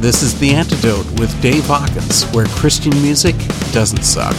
This is The Antidote with Dave Hawkins, where Christian music doesn't suck.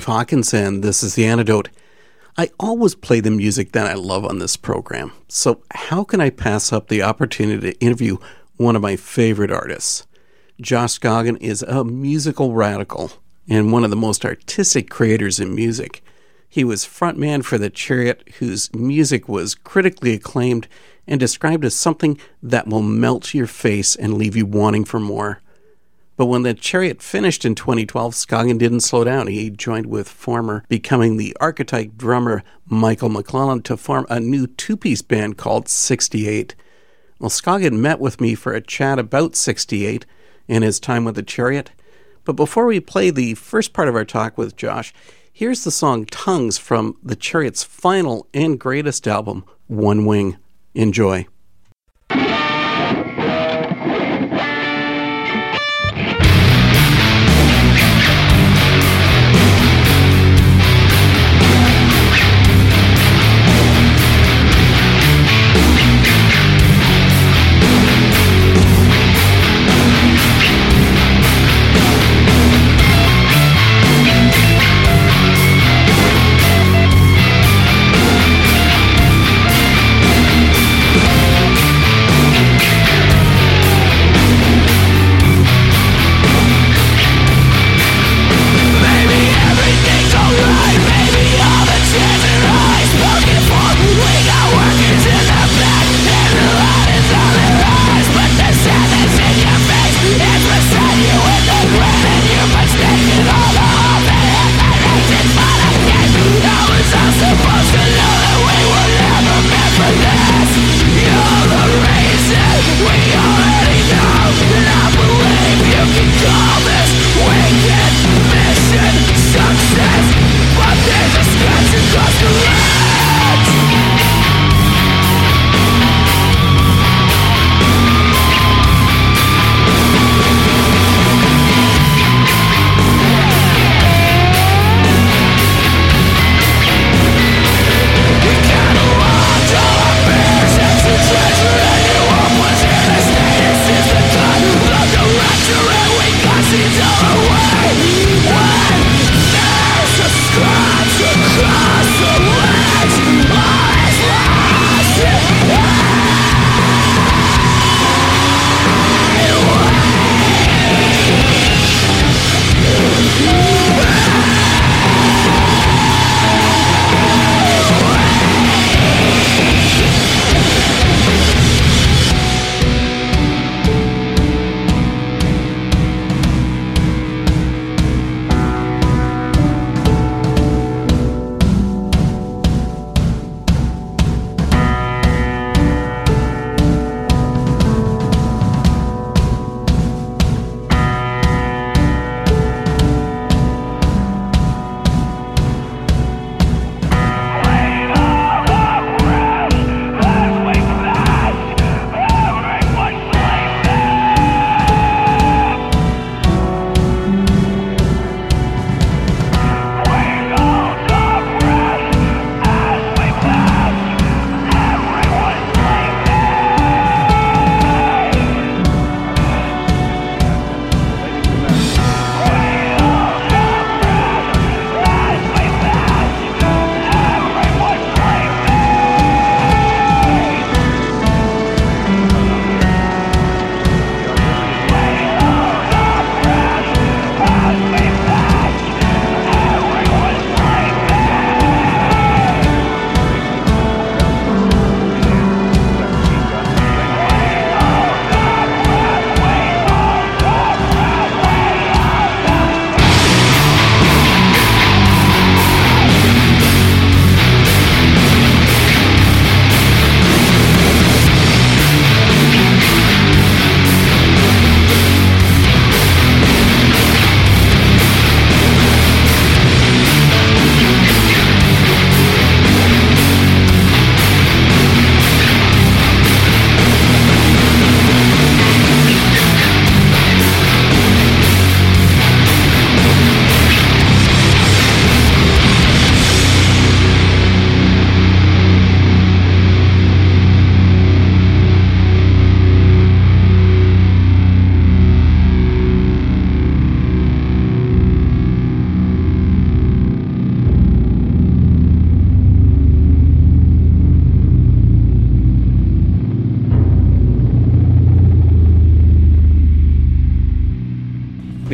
Dave Hawkins, and this is The Antidote. I always play the music that I love on this program, so how can I pass up the opportunity to interview one of my favorite artists? Josh Scogin is a musical radical and one of the most artistic creators in music. He was frontman for The Chariot, whose music was critically acclaimed and described as something that will melt your face and leave you wanting for more. But when the chariot finished in 2012, Scogin didn't slow down. He joined with former becoming the archetype drummer Michael McClellan to form a new two piece band called 68. Well, Scogin met with me for a chat about 68 and his time with the chariot. But before we play the first part of our talk with Josh, here's the song Tongues from the Chariot's final and greatest album, One Wing. Enjoy.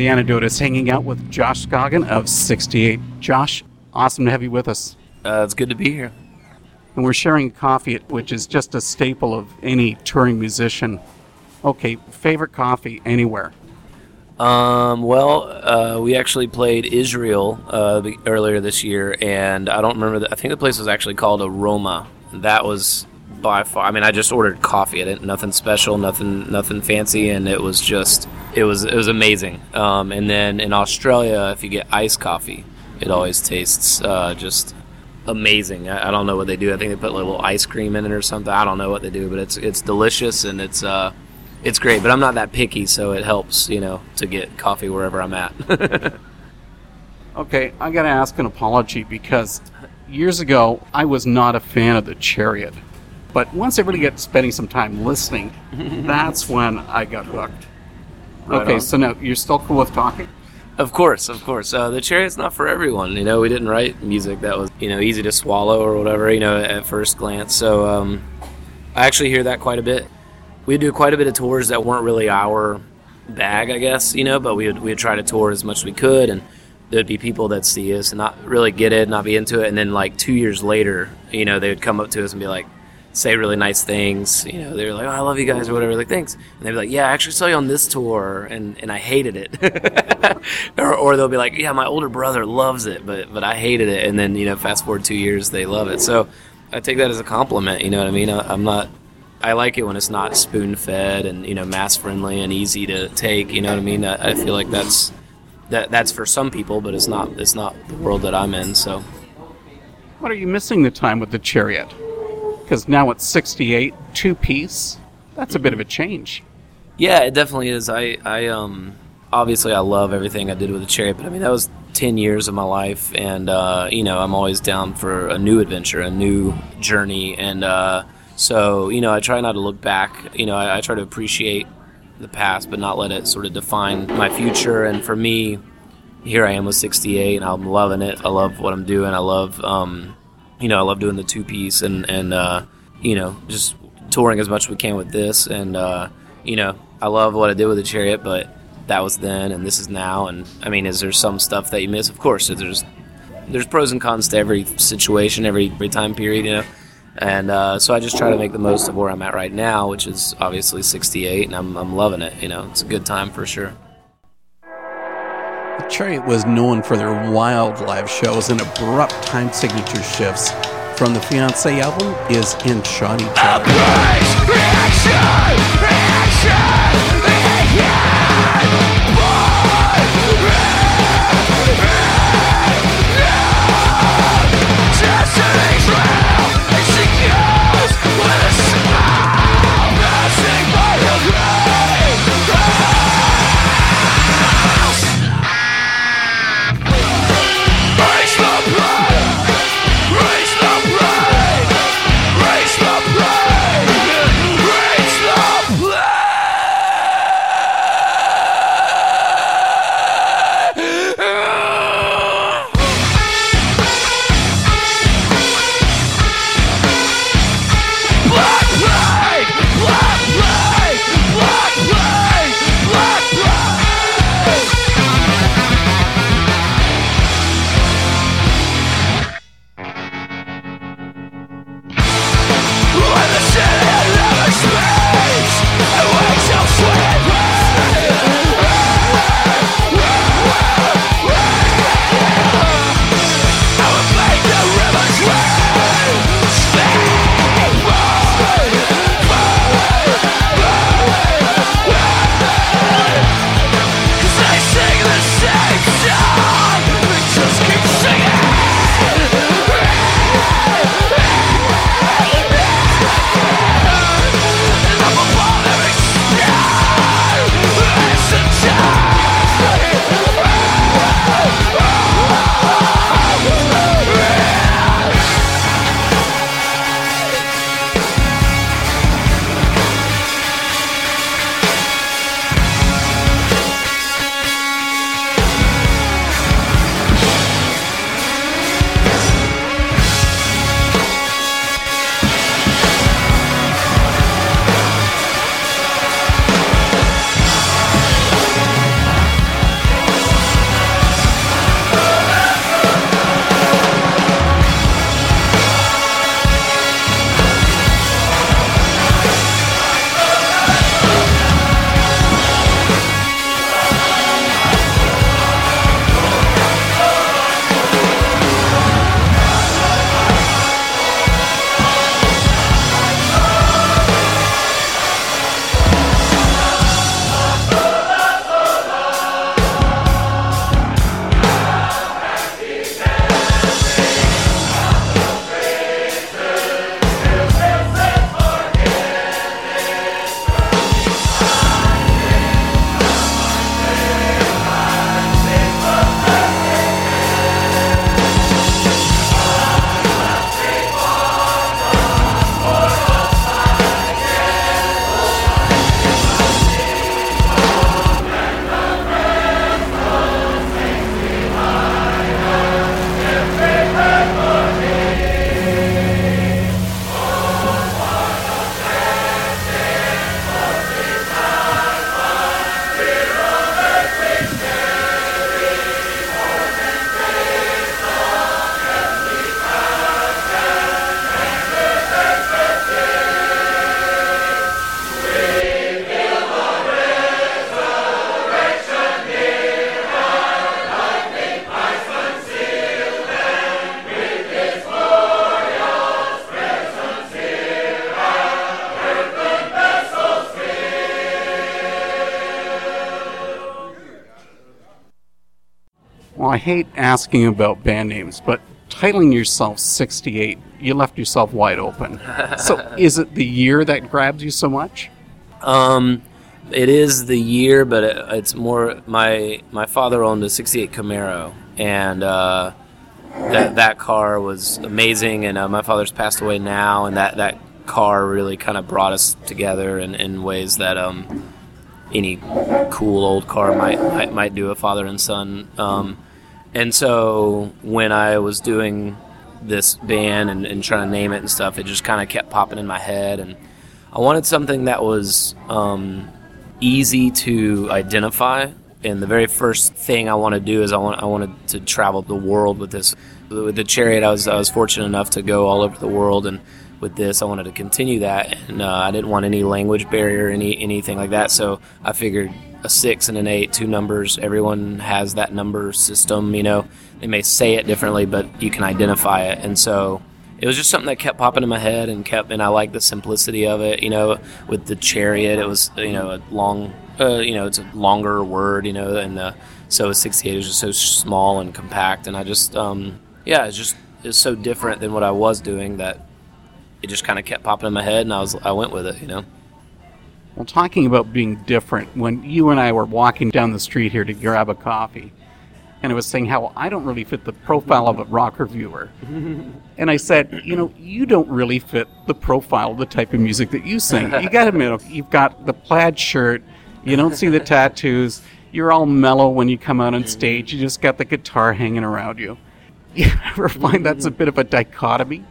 The Antidote is hanging out with Josh Scogin of 68. Josh, awesome to have you with us. Uh, it's good to be here. And we're sharing coffee, which is just a staple of any touring musician. Okay, favorite coffee anywhere? Um, well, uh, we actually played Israel uh, earlier this year, and I don't remember. The, I think the place was actually called Aroma. That was by far. I mean, I just ordered coffee. I nothing special, nothing nothing fancy, and it was just it was it was amazing. Um, and then in Australia, if you get iced coffee, it always tastes uh, just amazing. I, I, don't know what they do. I think they put a little ice cream in it or something. I don't know what they do, but it's it's delicious and it's uh, it's great. But I'm not that picky, so it helps, you know, to get coffee wherever I'm at. okay, I got to ask an apology because years ago I was not a fan of the Chariot. But once I really get spending some time listening, that's when I got hooked. Right okay, on. so now you're still cool with talking? Of course, of course. Uh, the Chariot's not for everyone. You know, we didn't write music that was you know easy to swallow or whatever. You know, at first glance. So um, I actually hear that quite a bit. We do quite a bit of tours that weren't really our bag, I guess. You know, but we would we would try to tour as much as we could, and there'd be people that see us and not really get it, not be into it, and then like two years later, you know, they would come up to us and be like, say really nice things. You know, they're like, "Oh, I love you guys" or whatever. Like, thanks. And they'd be like, "Yeah, I actually saw you on this tour, and, and I hated it." or, or they'll be like, "Yeah, my older brother loves it, but but I hated it." And then you know, fast forward two years, they love it. So I take that as a compliment. You know what I mean? I, I'm not. I like it when it's not spoon fed and you know mass friendly and easy to take. You know what I mean? I, I feel like that's that that's for some people, but it's not. It's not the world that I'm in. So. What are you missing the time with the chariot? Because now it's 68 two piece. That's a bit of a change. Yeah, it definitely is. I, I um, obviously I love everything I did with the chariot, but I mean that was 10 years of my life, and uh, you know I'm always down for a new adventure, a new journey, and uh, so you know I try not to look back. You know I, I try to appreciate the past, but not let it sort of define my future. And for me, here I am with 68, and I'm loving it. I love what I'm doing. I love um, you know, I love doing the two piece and and uh, you know just touring as much as we can with this. And uh, you know, I love what I did with the Chariot, but that was then and this is now. And I mean, is there some stuff that you miss? Of course, there's there's pros and cons to every situation, every every time period, you know. And uh, so I just try to make the most of where I'm at right now, which is obviously 68, and I'm, I'm loving it. You know, it's a good time for sure. The Chariot was known for their wild live shows and abrupt time signature shifts. From the Fiancée album is In Shoddy Reaction! Well, I hate asking about band names, but titling yourself 68, you left yourself wide open. so is it the year that grabs you so much? Um, it is the year, but it, it's more my my father owned a '68 Camaro, and uh, that that car was amazing. And uh, my father's passed away now, and that that car really kind of brought us together in, in ways that um, any cool old car might might, might do a father and son. Um, and so when I was doing this band and, and trying to name it and stuff, it just kind of kept popping in my head, and I wanted something that was um, easy to identify. And the very first thing I want to do is I want I wanted to travel the world with this. With the Chariot, I was I was fortunate enough to go all over the world, and with this, I wanted to continue that, and uh, I didn't want any language barrier, any anything like that. So I figured a six and an eight, two numbers. Everyone has that number system. You know, they may say it differently, but you can identify it, and so it was just something that kept popping in my head and kept and I like the simplicity of it you know with the chariot it was you know a long uh, you know it's a longer word you know and uh, so 68 is just so small and compact and I just um, yeah it's just it's so different than what I was doing that it just kind of kept popping in my head and I was I went with it you know well talking about being different when you and I were walking down the street here to grab a coffee and I was saying how I don't really fit the profile of a rock reviewer. and I said, you know, you don't really fit the profile of the type of music that you sing. You got to admit, you've got the plaid shirt, you don't see the tattoos, you're all mellow when you come out on stage, you just got the guitar hanging around you. You ever find that's a bit of a dichotomy?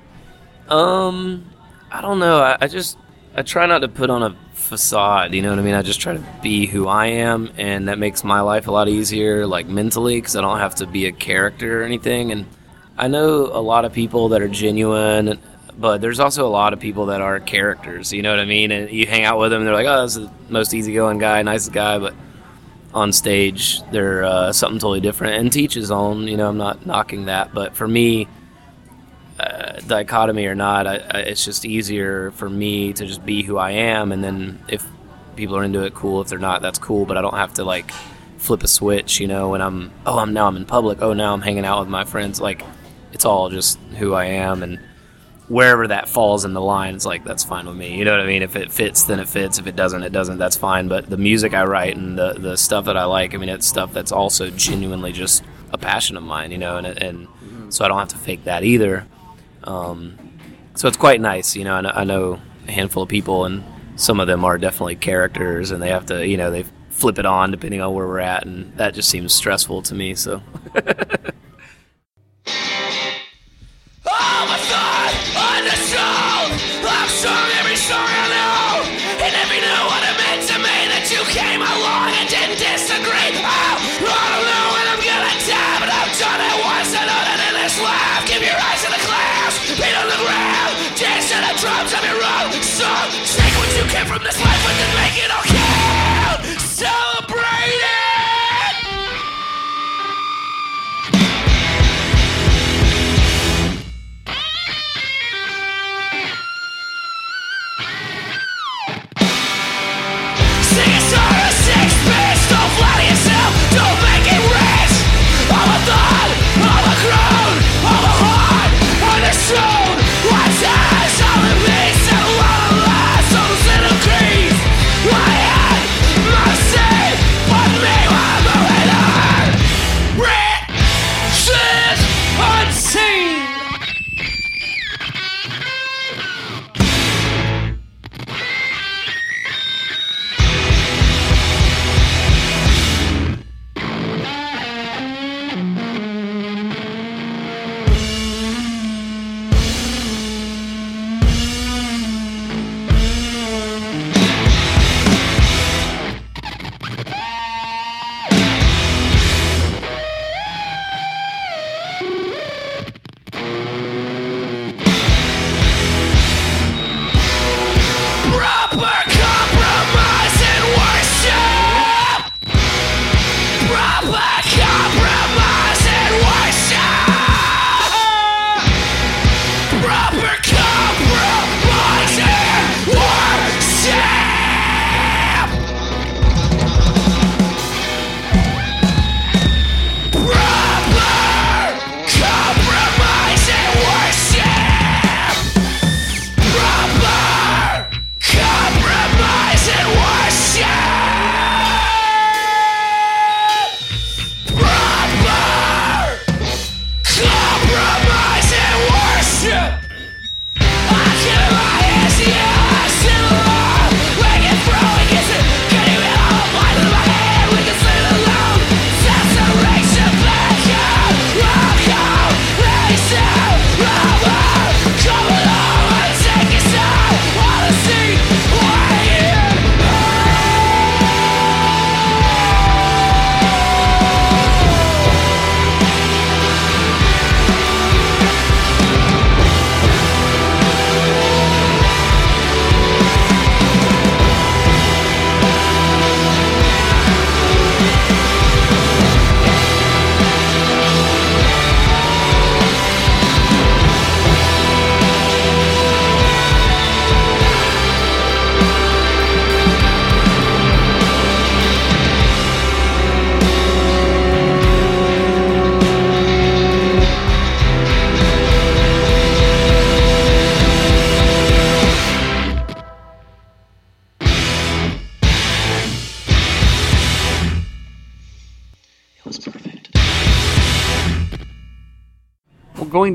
Um, I don't know. I, I just I try not to put on a facade. You know what I mean? I just try to be who I am, and that makes my life a lot easier, like mentally, because I don't have to be a character or anything. And I know a lot of people that are genuine, but there's also a lot of people that are characters. You know what I mean? And you hang out with them, they're like, "Oh, this is the most easygoing guy, nicest guy," but on stage, they're uh, something totally different. And teach his own. You know, I'm not knocking that, but for me uh, dichotomy or not, I, I, it's just easier for me to just be who I am, and then if people are into it, cool. If they're not, that's cool. But I don't have to like flip a switch, you know. When I'm oh, I'm now I'm in public. Oh, now I'm hanging out with my friends. Like it's all just who I am, and wherever that falls in the line, it's like that's fine with me. You know what I mean? If it fits, then it fits. If it doesn't, it doesn't. That's fine. But the music I write and the the stuff that I like, I mean, it's stuff that's also genuinely just a passion of mine, you know, and and so I don't have to fake that either. Um, so it's quite nice, you know. I know a handful of people, and some of them are definitely characters, and they have to, you know, they flip it on depending on where we're at, and that just seems stressful to me. So. Oh my god! On the show! I've sung every song I know and every knee what it meant to me that you came along and didn't disagree.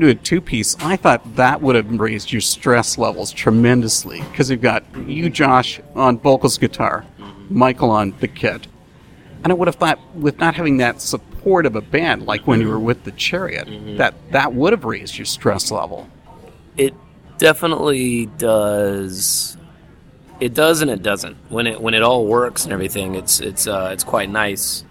Going to a two piece, I thought that would have raised your stress levels tremendously because you've got you, Josh, on vocals guitar, Michael on the kit. And I would have thought with not having that support of a band like when you were with the Chariot, Mm-hmm. that that would have raised your stress level. It definitely does. It does and it doesn't. When it when it all works and everything, it's it's uh, it's quite nice.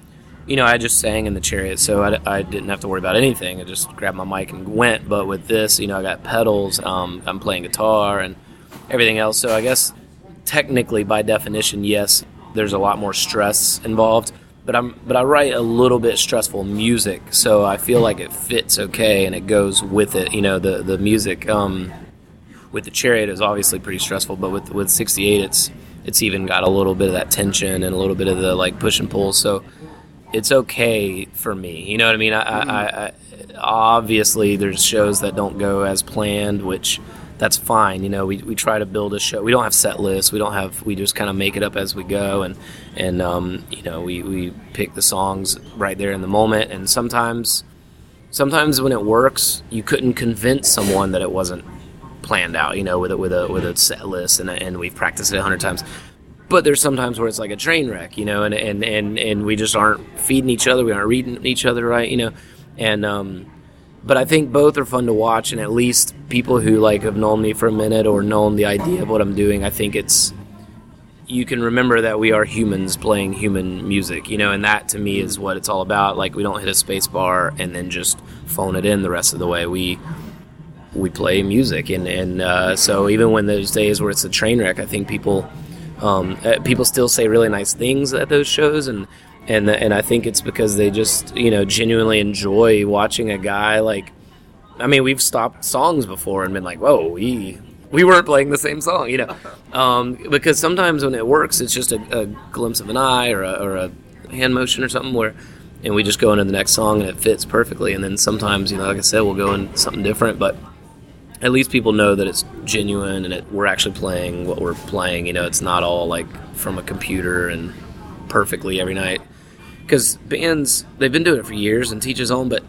You know, I just sang in the chariot, so I, I didn't have to worry about anything. I just grabbed my mic and went. But with this, you know, I got pedals. Um, I'm playing guitar and everything else. So I guess technically, by definition, yes, there's a lot more stress involved. But I'm but I write a little bit stressful music, so I feel like it fits okay and it goes with it. You know, the the music. Um, with the chariot is obviously pretty stressful, but with with 68, it's it's even got a little bit of that tension and a little bit of the like push and pull. So it's okay for me. You know what I mean? I, I, I, obviously there's shows that don't go as planned, which that's fine. You know, we, we try to build a show. We don't have set lists. We don't have. We just kind of make it up as we go, and and um, you know we we pick the songs right there in the moment. And sometimes sometimes when it works, you couldn't convince someone that it wasn't planned out. You know, with a with a with a set list, and and we've practiced it a hundred times. But there's sometimes where it's like a train wreck, you know, and, and, and, and we just aren't feeding each other, we aren't reading each other right, you know, and um, but I think both are fun to watch, and at least people who like have known me for a minute or known the idea of what I'm doing, I think it's you can remember that we are humans playing human music, you know, and that to me is what it's all about. Like we don't hit a space bar and then just phone it in the rest of the way. We we play music, and and uh, so even when there's days where it's a train wreck, I think people um, uh, people still say really nice things at those shows, and and and I think it's because they just you know genuinely enjoy watching a guy like. I mean, we've stopped songs before and been like, "Whoa, we we weren't playing the same song," you know, um, because sometimes when it works, it's just a, a glimpse of an eye or a, or a hand motion or something where, and we just go into the next song and it fits perfectly. And then sometimes, you know, like I said, we'll go in something different, but at least people know that it's genuine and it, we're actually playing what we're playing. You know, it's not all like from a computer and perfectly every night. Because bands, they've been doing it for years and teach his own, but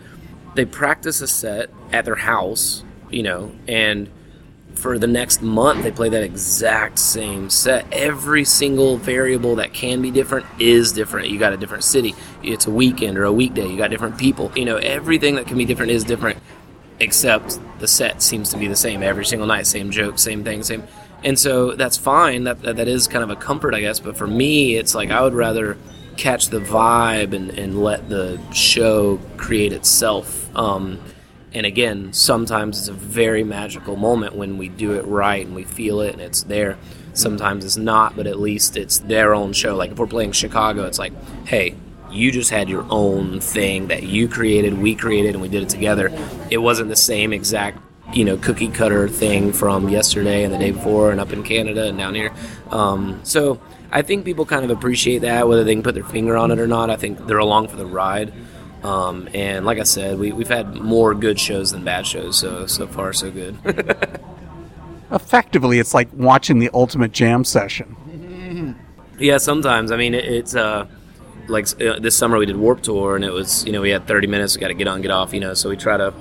they practice a set at their house, you know, and for the next month they play that exact same set. Every single variable that can be different is different. You got a different city, it's a weekend or a weekday, you got different people. You know, everything that can be different is different except the set seems to be the same every single night, same joke, same thing, same. And so that's fine. That that is kind of a comfort, I guess. But for me, it's like I would rather catch the vibe and, and let the show create itself. Um, and again, sometimes it's a very magical moment when we do it right and we feel it and it's there. Sometimes it's not, but at least it's their own show. Like if we're playing Chicago, it's like, hey, you just had your own thing that you created, we created, and we did it together. It wasn't the same exact, you know, cookie cutter thing from yesterday and the day before and up in Canada and down here. Um, so I think people kind of appreciate that, whether they can put their finger on it or not. I think they're along for the ride. Um, and like I said, we, we've had more good shows than bad shows, so so far so good. Effectively, it's like watching the ultimate jam session. Yeah, sometimes. I mean, it, it's uh, like uh, this summer we did Warped Tour, and it was you know we had 30 minutes, we got to get on, get off, you know. So we try to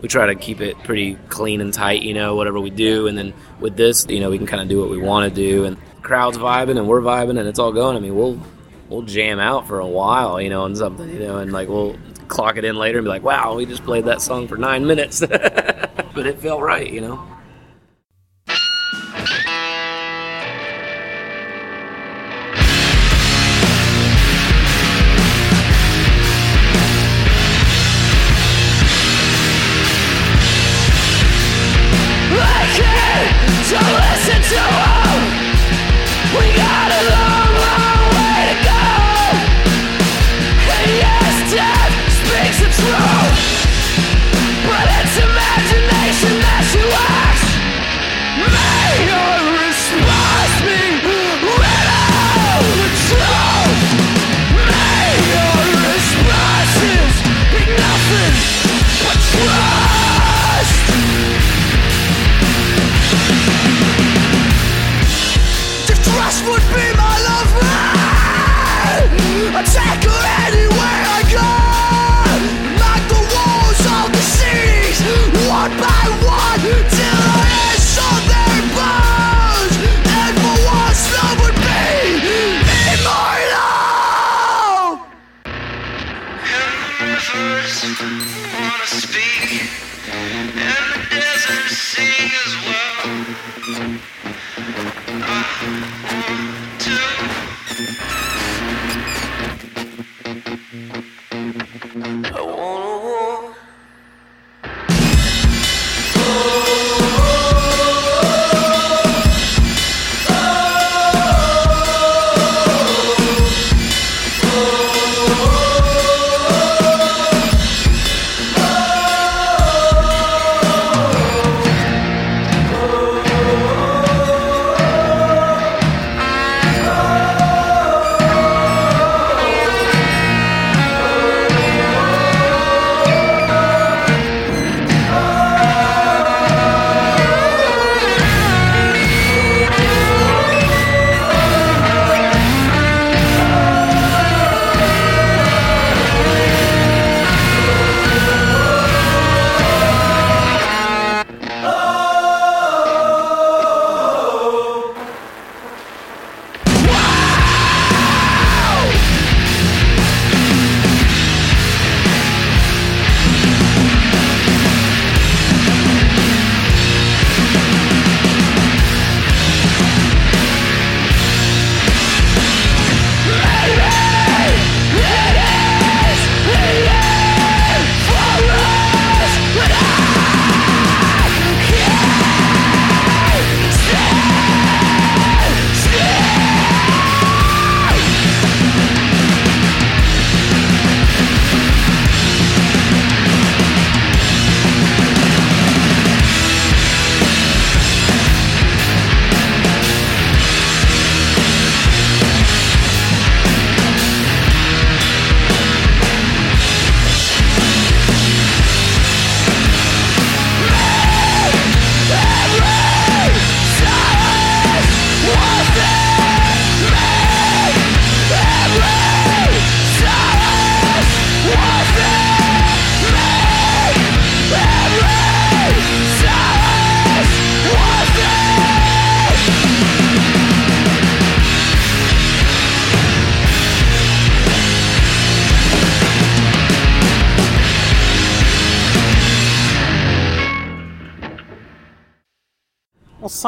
we try to keep it pretty clean and tight, you know, whatever we do. And then with this, you know, we can kind of do what we want to do, and crowd's vibing, and we're vibing, and it's all going. I mean, we'll we'll jam out for a while, you know, on something, you know, and like we'll clock it in later and be like, wow, we just played that song for nine minutes, but it felt right, you know.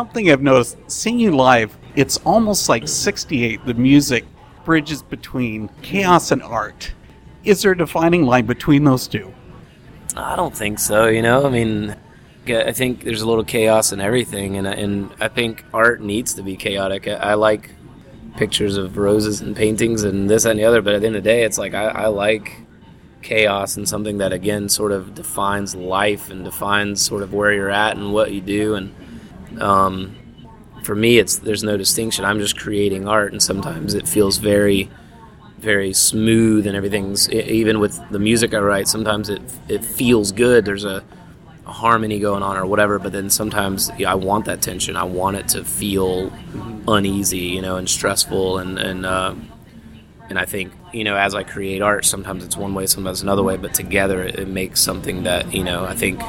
Something I've noticed seeing you live, it's almost like 68. The music bridges between chaos and art. Is there a defining line between those two? I don't think so. You know, I mean, I think there's a little chaos in everything, and and I think art needs to be chaotic. I, I like pictures of roses and paintings and this and the other, but at the end of the day, it's like I, I like chaos and something that again sort of defines life and defines sort of where you're at and what you do. And um, for me, it's there's no distinction. I'm just creating art, and sometimes it feels very very smooth and everything's even with the music I write. Sometimes it it feels good. There's a, a harmony going on or whatever. But then sometimes yeah, I want that tension. I want it to feel uneasy, you know, and stressful. And and uh, and I think you know as I create art, sometimes it's one way, sometimes another way. But together, it, it makes something that you know I think.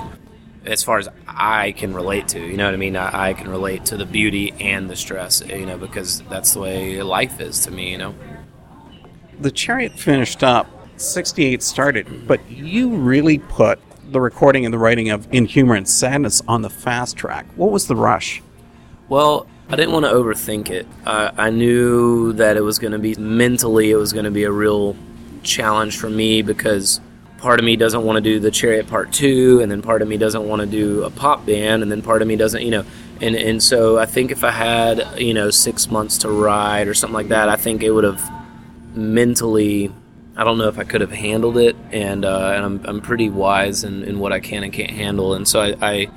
As far as I can relate to, you know what I mean. I, I can relate to the beauty and the stress, you know, because that's the way life is to me, you know. The Chariot finished up, 68 started, but you really put the recording and the writing of In Humor and Sadness on the fast track. What was the rush? Well, I didn't want to overthink it. I, I knew that it was going to be mentally, it was going to be a real challenge for me because part of me doesn't want to do the Chariot Part Two, and then part of me doesn't want to do a pop band, and then part of me doesn't, you know. And and so I think if I had you know six months to write or something like that, I think it would have mentally. I don't know if I could have handled it, and uh, and I'm, I'm pretty wise in, in what I can and can't handle, and so I, I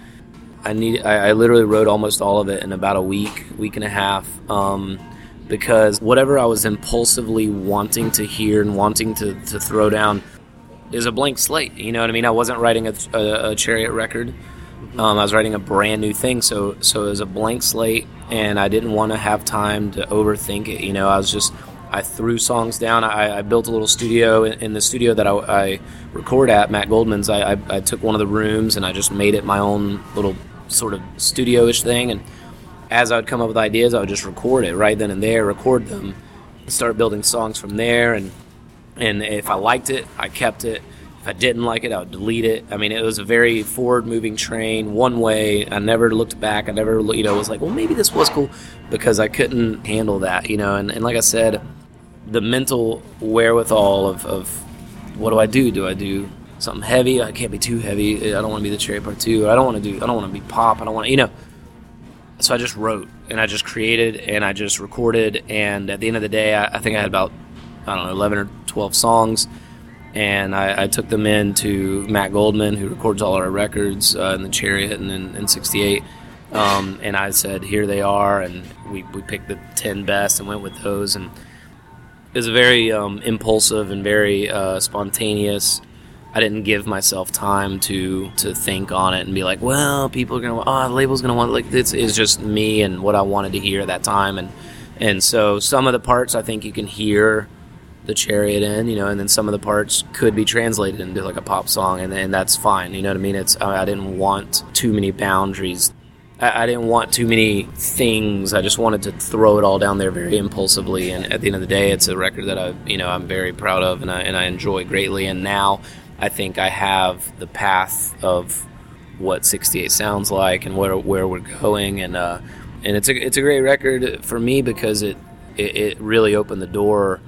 I need. I, I literally wrote almost all of it in about a week, week and a half, um, because whatever I was impulsively wanting to hear and wanting to, to throw down is a blank slate. You know what I mean? I wasn't writing a, a, a chariot record. Um, I was writing a brand new thing, so so it was a blank slate, and I didn't want to have time to overthink it. You know, I was just I threw songs down. I, I built a little studio in, in the studio that I, I record at, Matt Goldman's. I, I, I took one of the rooms and I just made it my own little sort of studio-ish thing. And as I would come up with ideas, I would just record it right then and there, record them, start building songs from there. And and if I liked it, I kept it. If I didn't like it, I would delete it. I mean, it was a very forward-moving train, one way. I never looked back. I never, you know, was like, well, maybe this was cool because I couldn't handle that, you know. And, and like I said, the mental wherewithal of, of what do I do? Do I do something heavy? I can't be too heavy. I don't want to be the Chariot part two. I don't want to do. I don't want to be pop. I don't want to, you know. So I just wrote and I just created and I just recorded. And at the end of the day, I, I think I had about I don't know eleven or twelve songs and I, I, took them in to Matt Goldman, who records all our records uh, in the Chariot and in, in '68. Um, and I said, "Here they are," and we, we picked the ten best and went with those. And it was a very um, impulsive and very uh, spontaneous. I didn't give myself time to to think on it and be like, "Well, people are gonna, oh, the label's gonna want." Like this is just me and what I wanted to hear at that time, and and so some of the parts I think you can hear the chariot in, you know, and then some of the parts could be translated into like a pop song, and, and that's fine. You know what I mean? It's I didn't want too many boundaries. I, I, didn't want too many things. I just wanted to throw it all down there very impulsively. And at the end of the day, it's a record that I, you know, I'm very proud of and I and I enjoy greatly. And now I think I have the path of what 68 sounds like and where where we're going and uh, and it's a it's a great record for me because it, it, it really opened the door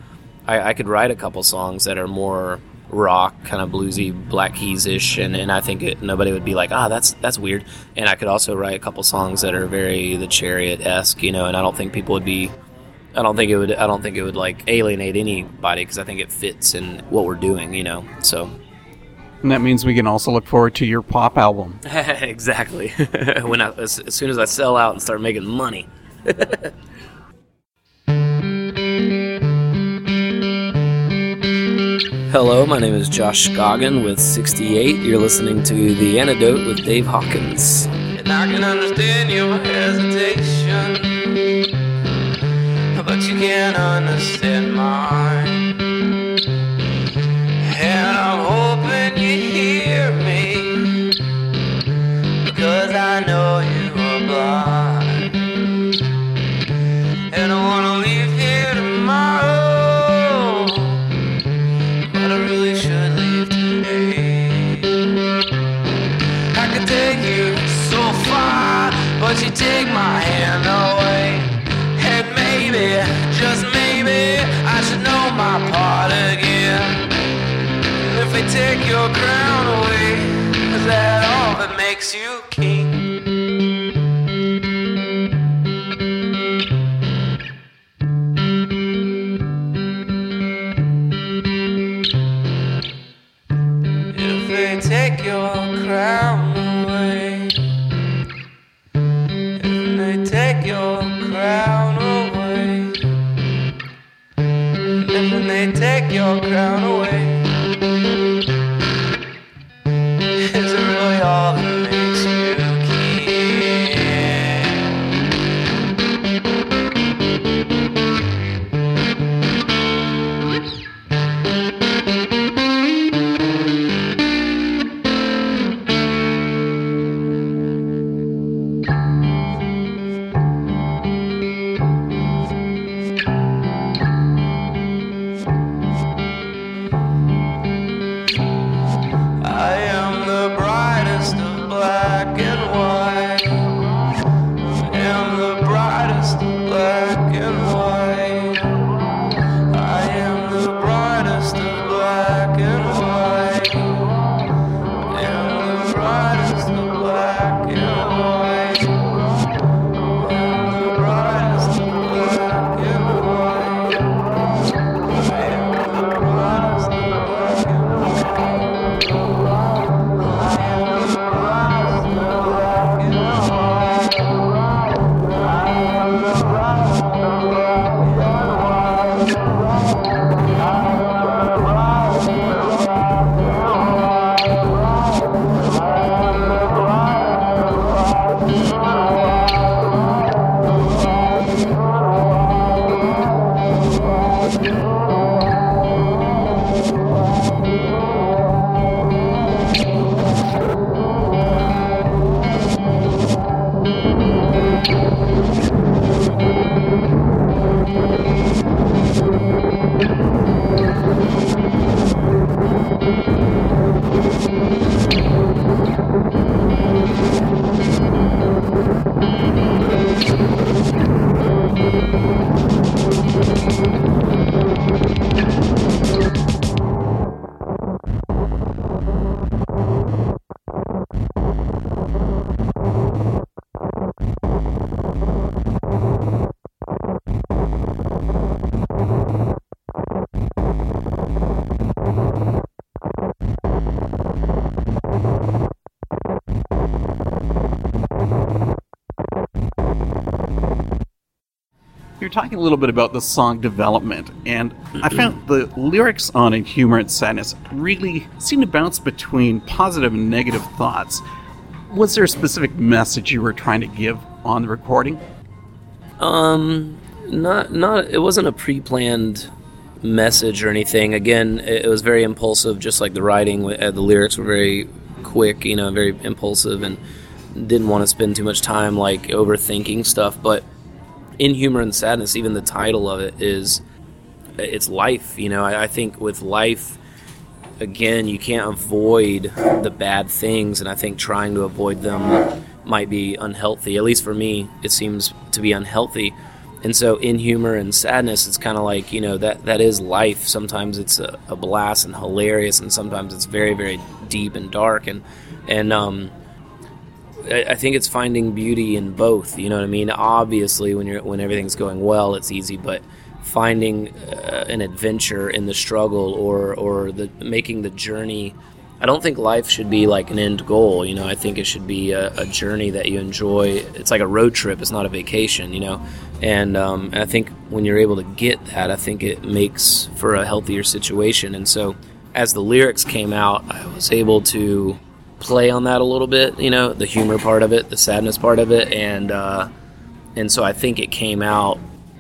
I, I could write a couple songs that are more rock, kind of bluesy, Black Keys ish, and, and I think it, nobody would be like, ah, that's that's weird. And I could also write a couple songs that are very the Chariot esque, you know, and I don't think people would be. I don't think it would. I don't think it would like alienate anybody because I think it fits in what we're doing, you know. So. And that means we can also look forward to your pop album. exactly. when I, as, as soon as I sell out and start making money. Hello, my name is Josh Scogin with 68. You're listening to The Antidote with Dave Hawkins. And I can understand your hesitation, but you can't understand mine. And I'm hoping you hear me, because I know you are blind. Take your crown away, is that all that makes you you're talking a little bit about the song development, and I found the lyrics on In Humor and Sadness really seem to bounce between positive and negative thoughts. Was there a specific message you were trying to give on the recording? Um, not not. It wasn't a pre-planned message or anything. Again, it, it was very impulsive, just like the writing. Uh, the lyrics were very quick, you know, very impulsive, and didn't want to spend too much time like overthinking stuff. But in humor and sadness, even the title of it is it's life. You know, I, I think with life, again, you can't avoid the bad things, and I think trying to avoid them might be unhealthy. At least for me, it seems to be unhealthy. And so, in humor and sadness, it's kind of like you know that that is life. Sometimes it's a, a, blast and hilarious, and sometimes it's very, very deep and dark. And and um, I, think it's finding beauty in both. You know what I mean? Obviously, when you're when everything's going well, it's easy, but finding uh, an adventure in the struggle or or the making the journey I don't think life should be like an end goal. You know, I think it should be a, a journey that you enjoy. It's like a road trip. It's not a vacation. You know, and, um, and I think when you're able to get that, I think it makes for a healthier situation. And so, as the lyrics came out, I was able to play on that a little bit. You know, the humor part of it, the sadness part of it, and uh, and so I think it came out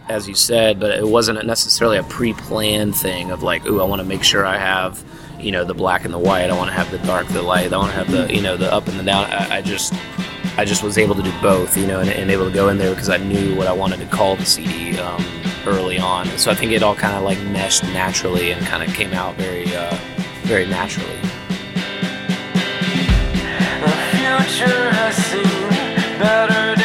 as you said, but it wasn't necessarily a pre-planned thing of like, ooh, I want to make sure I have you know the black and the white. I want to have the dark, the light. I want to have the you know the up and the down. I, I just I just was able to do both, you know, and, and, able to go in there because I knew what I wanted to call the CD um, early on. So I think it all kind of like meshed naturally and kind of came out very uh, very naturally. Future has seen better.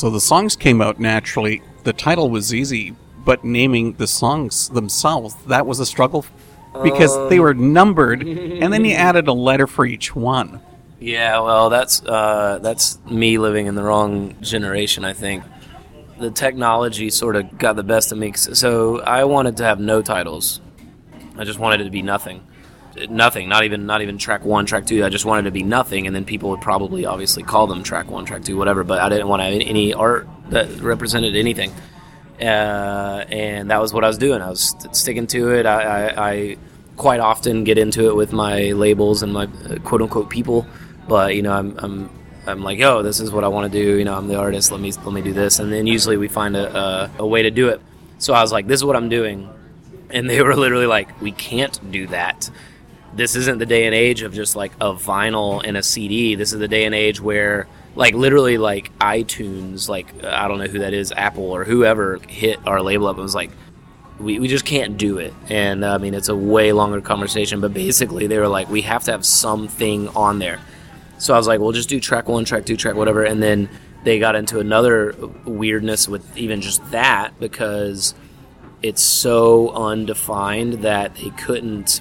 So the songs came out naturally. The title was easy, but naming the songs themselves, that was a struggle because they were numbered and then you added a letter for each one. Yeah, well, that's uh, that's me living in the wrong generation. I think the technology sort of got the best of me. So I wanted to have no titles. I just wanted it to be nothing, nothing. Not even not even track one, track two. I just wanted to be nothing, and then people would probably obviously call them track one, track two, whatever. But I didn't want to have any art that represented anything. Uh, and that was what I was doing. I was sticking to it. I, I, I quite often get into it with my labels and my uh, quote unquote people but you know I'm, I'm I'm like yo this is what I want to do you know I'm the artist let me let me do this and then usually we find a, a, a way to do it so I was like this is what I'm doing and they were literally like we can't do that this isn't the day and age of just like a vinyl and a CD this is the day and age where like literally like iTunes like I don't know who that is Apple or whoever hit our label up and was like we, we just can't do it. And I mean, it's a way longer conversation, but basically, they were like, we have to have something on there. So I was like, we'll just do track one, track two, track whatever. And then they got into another weirdness with even just that because it's so undefined that they couldn't.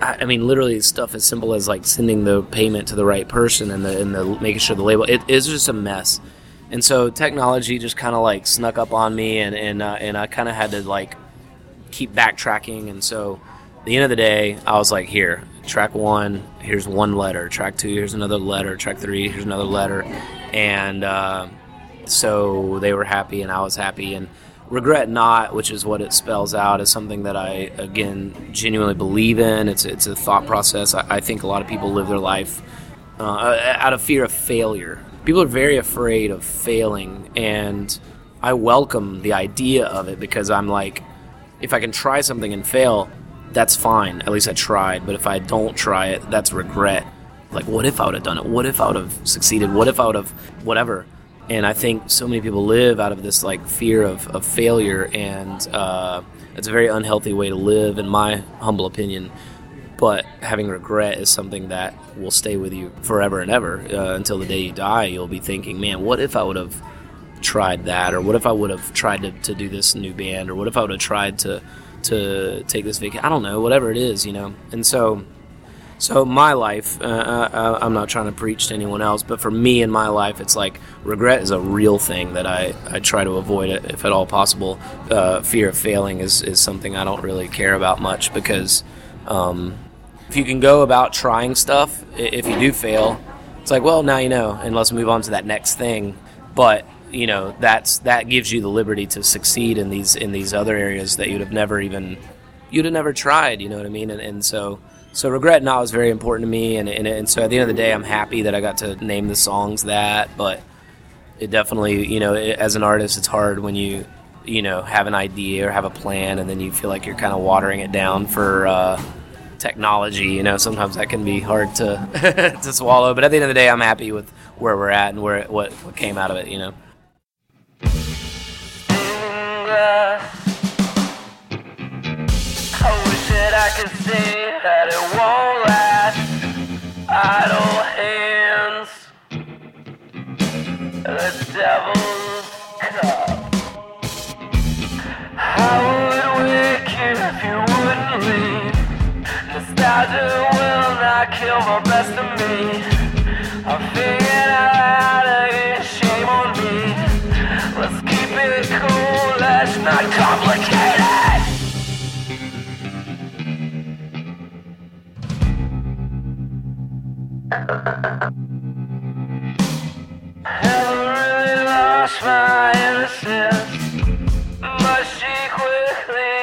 I mean, literally, stuff as simple as like sending the payment to the right person and the and the making sure the label it is just a mess. And so technology just kind of like snuck up on me, and and uh, and I kind of had to like keep backtracking. And so, the end of the day, I was like, here, track one, here's one letter. Track two, here's another letter. Track three, here's another letter. And uh, so they were happy, and I was happy. And regret not, which is what it spells out, is something that I again genuinely believe in. It's it's a thought process. I, I think a lot of people live their life uh, out of fear of failure. People are very afraid of failing, and I welcome the idea of it because I'm like, if I can try something and fail, that's fine. At least I tried. But if I don't try it, that's regret. Like, what if I would have done it? What if I would have succeeded? What if I would have whatever? And I think so many people live out of this like fear of, of failure, and uh, it's a very unhealthy way to live, in my humble opinion. But having regret is something that will stay with you forever and ever uh, until the day you die. You'll be thinking, man, what if I would have tried that, or what if I would have tried to, to do this new band, or what if I would have tried to to take this vacation? I don't know, whatever it is, you know. And so, so my life, uh, uh, I'm not trying to preach to anyone else, but for me in my life, it's like regret is a real thing that I, I try to avoid it if at all possible. Uh, fear of failing is, is something I don't really care about much because um, if you can go about trying stuff, if you do fail, it's like, well, now you know, and let's move on to that next thing. But you know that's that gives you the liberty to succeed in these in these other areas that you'd have never even you'd have never tried you know what i mean and, and so so regret not was very important to me and, and and so at the end of the day i'm happy that i got to name the songs that but it definitely you know it, as an artist it's hard when you you know have an idea or have a plan and then you feel like you're kind of watering it down for uh, technology you know? Sometimes that can be hard to to swallow but at the end of the day i'm happy with where we're at and where what what came out of it you know that I can see that it won't last. Idle hands, the devil's cup. I would wake you if you wouldn't leave. Nostalgia will not kill the best of me. I figured out how to get shame on me. Let's keep it cool, let's not complicate it. Never really lost my innocence, but she quickly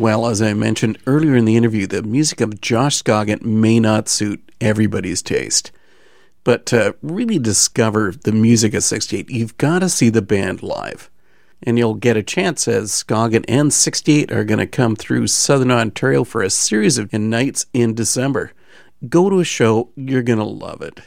Well, as I mentioned earlier in the interview, the music of Josh Scogin may not suit everybody's taste. But to really discover the music of 68, you've got to see the band live. And you'll get a chance as Scogin and 68 are going to come through Southern Ontario for a series of nights in December. Go to a show, you're going to love it.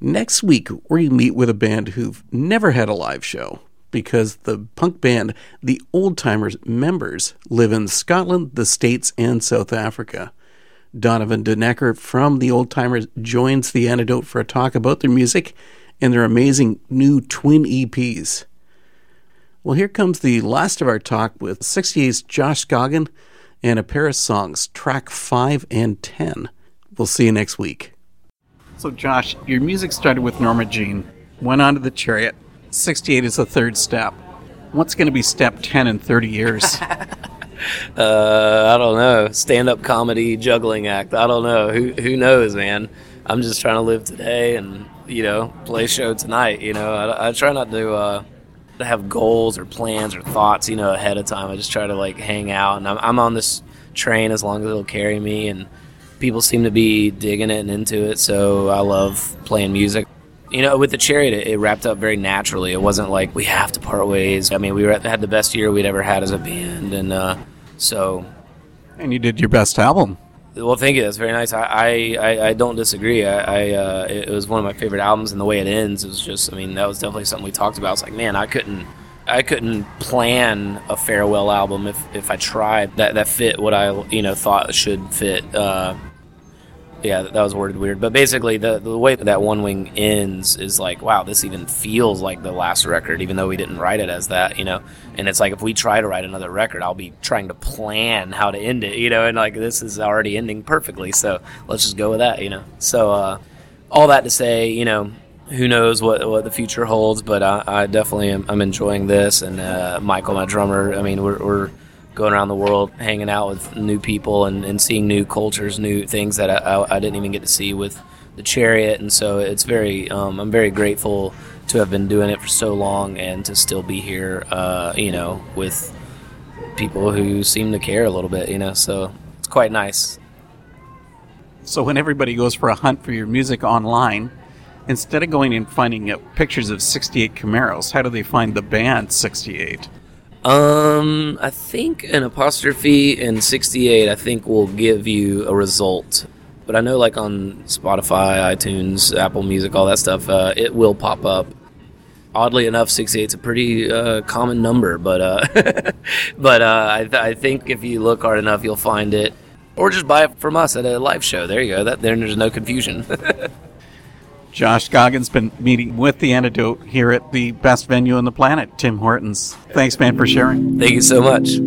Next week, we meet with a band who've never had a live show because the punk band, the Old Timers members, live in Scotland, the States, and South Africa. Donovan Denecker from the Old Timers joins the antidote for a talk about their music and their amazing new twin EPs. Well, here comes the last of our talk with 68's Josh Scogin and a pair of songs, track 5 and 10. We'll see you next week. So, Josh, your music started with Norma Jean, went on to the Chariot. 68 is the third step. What's going to be step 10 in 30 years? Uh, I don't know. Stand up comedy juggling act. I don't know. Who who knows, man? I'm just trying to live today and you know play show tonight. You know, I, I try not to uh, to have goals or plans or thoughts. You know, ahead of time. I just try to like hang out and I'm I'm on this train as long as it'll carry me and people seem to be digging it and into it. So I love playing music. You know, with the chariot, it, it wrapped up very naturally. It wasn't like we have to part ways. I mean, we were, had the best year we'd ever had as a band, and uh, so and you did your best album. well, thank you. That's very nice. I I, I, don't disagree. I, I uh, it was one of my favorite albums, and the way it ends was just. I mean, that was definitely something we talked about. It's like, man, I couldn't. I couldn't plan a farewell album if, if I tried that that fit what I you know thought should fit. Uh, yeah, that was worded weird, but basically the the way that One Wing ends is like, wow, this even feels like the last record, even though we didn't write it as that, you know. And it's like if we try to write another record, I'll be trying to plan how to end it, you know. And like this is already ending perfectly, so let's just go with that, you know. So uh, all that to say, you know, who knows what what the future holds, but I, I definitely am I'm enjoying this. And uh, Michael, my drummer, I mean, we're, we're going around the world hanging out with new people and, and seeing new cultures, new things that I, I, I didn't even get to see with the chariot. And so it's very, um, I'm very grateful to have been doing it for so long and to still be here, uh, you know, with people who seem to care a little bit, you know, so it's quite nice. So when everybody goes for a hunt for your music online, instead of going and finding uh, pictures of 68 Camaros, how do they find the band 68? Um, I think an apostrophe and 68, I think will give you a result. But I know, like on Spotify, iTunes, Apple Music, all that stuff, uh, it will pop up. Oddly enough, 68 is a pretty uh, common number, but uh, but uh, I, th- I think if you look hard enough, you'll find it, or just buy it from us at a live show. There you go. That then there's no confusion. Josh Scogin's been meeting with the antidote here at the best venue on the planet, Tim Hortons. Thanks, man, for sharing. Thank you so much.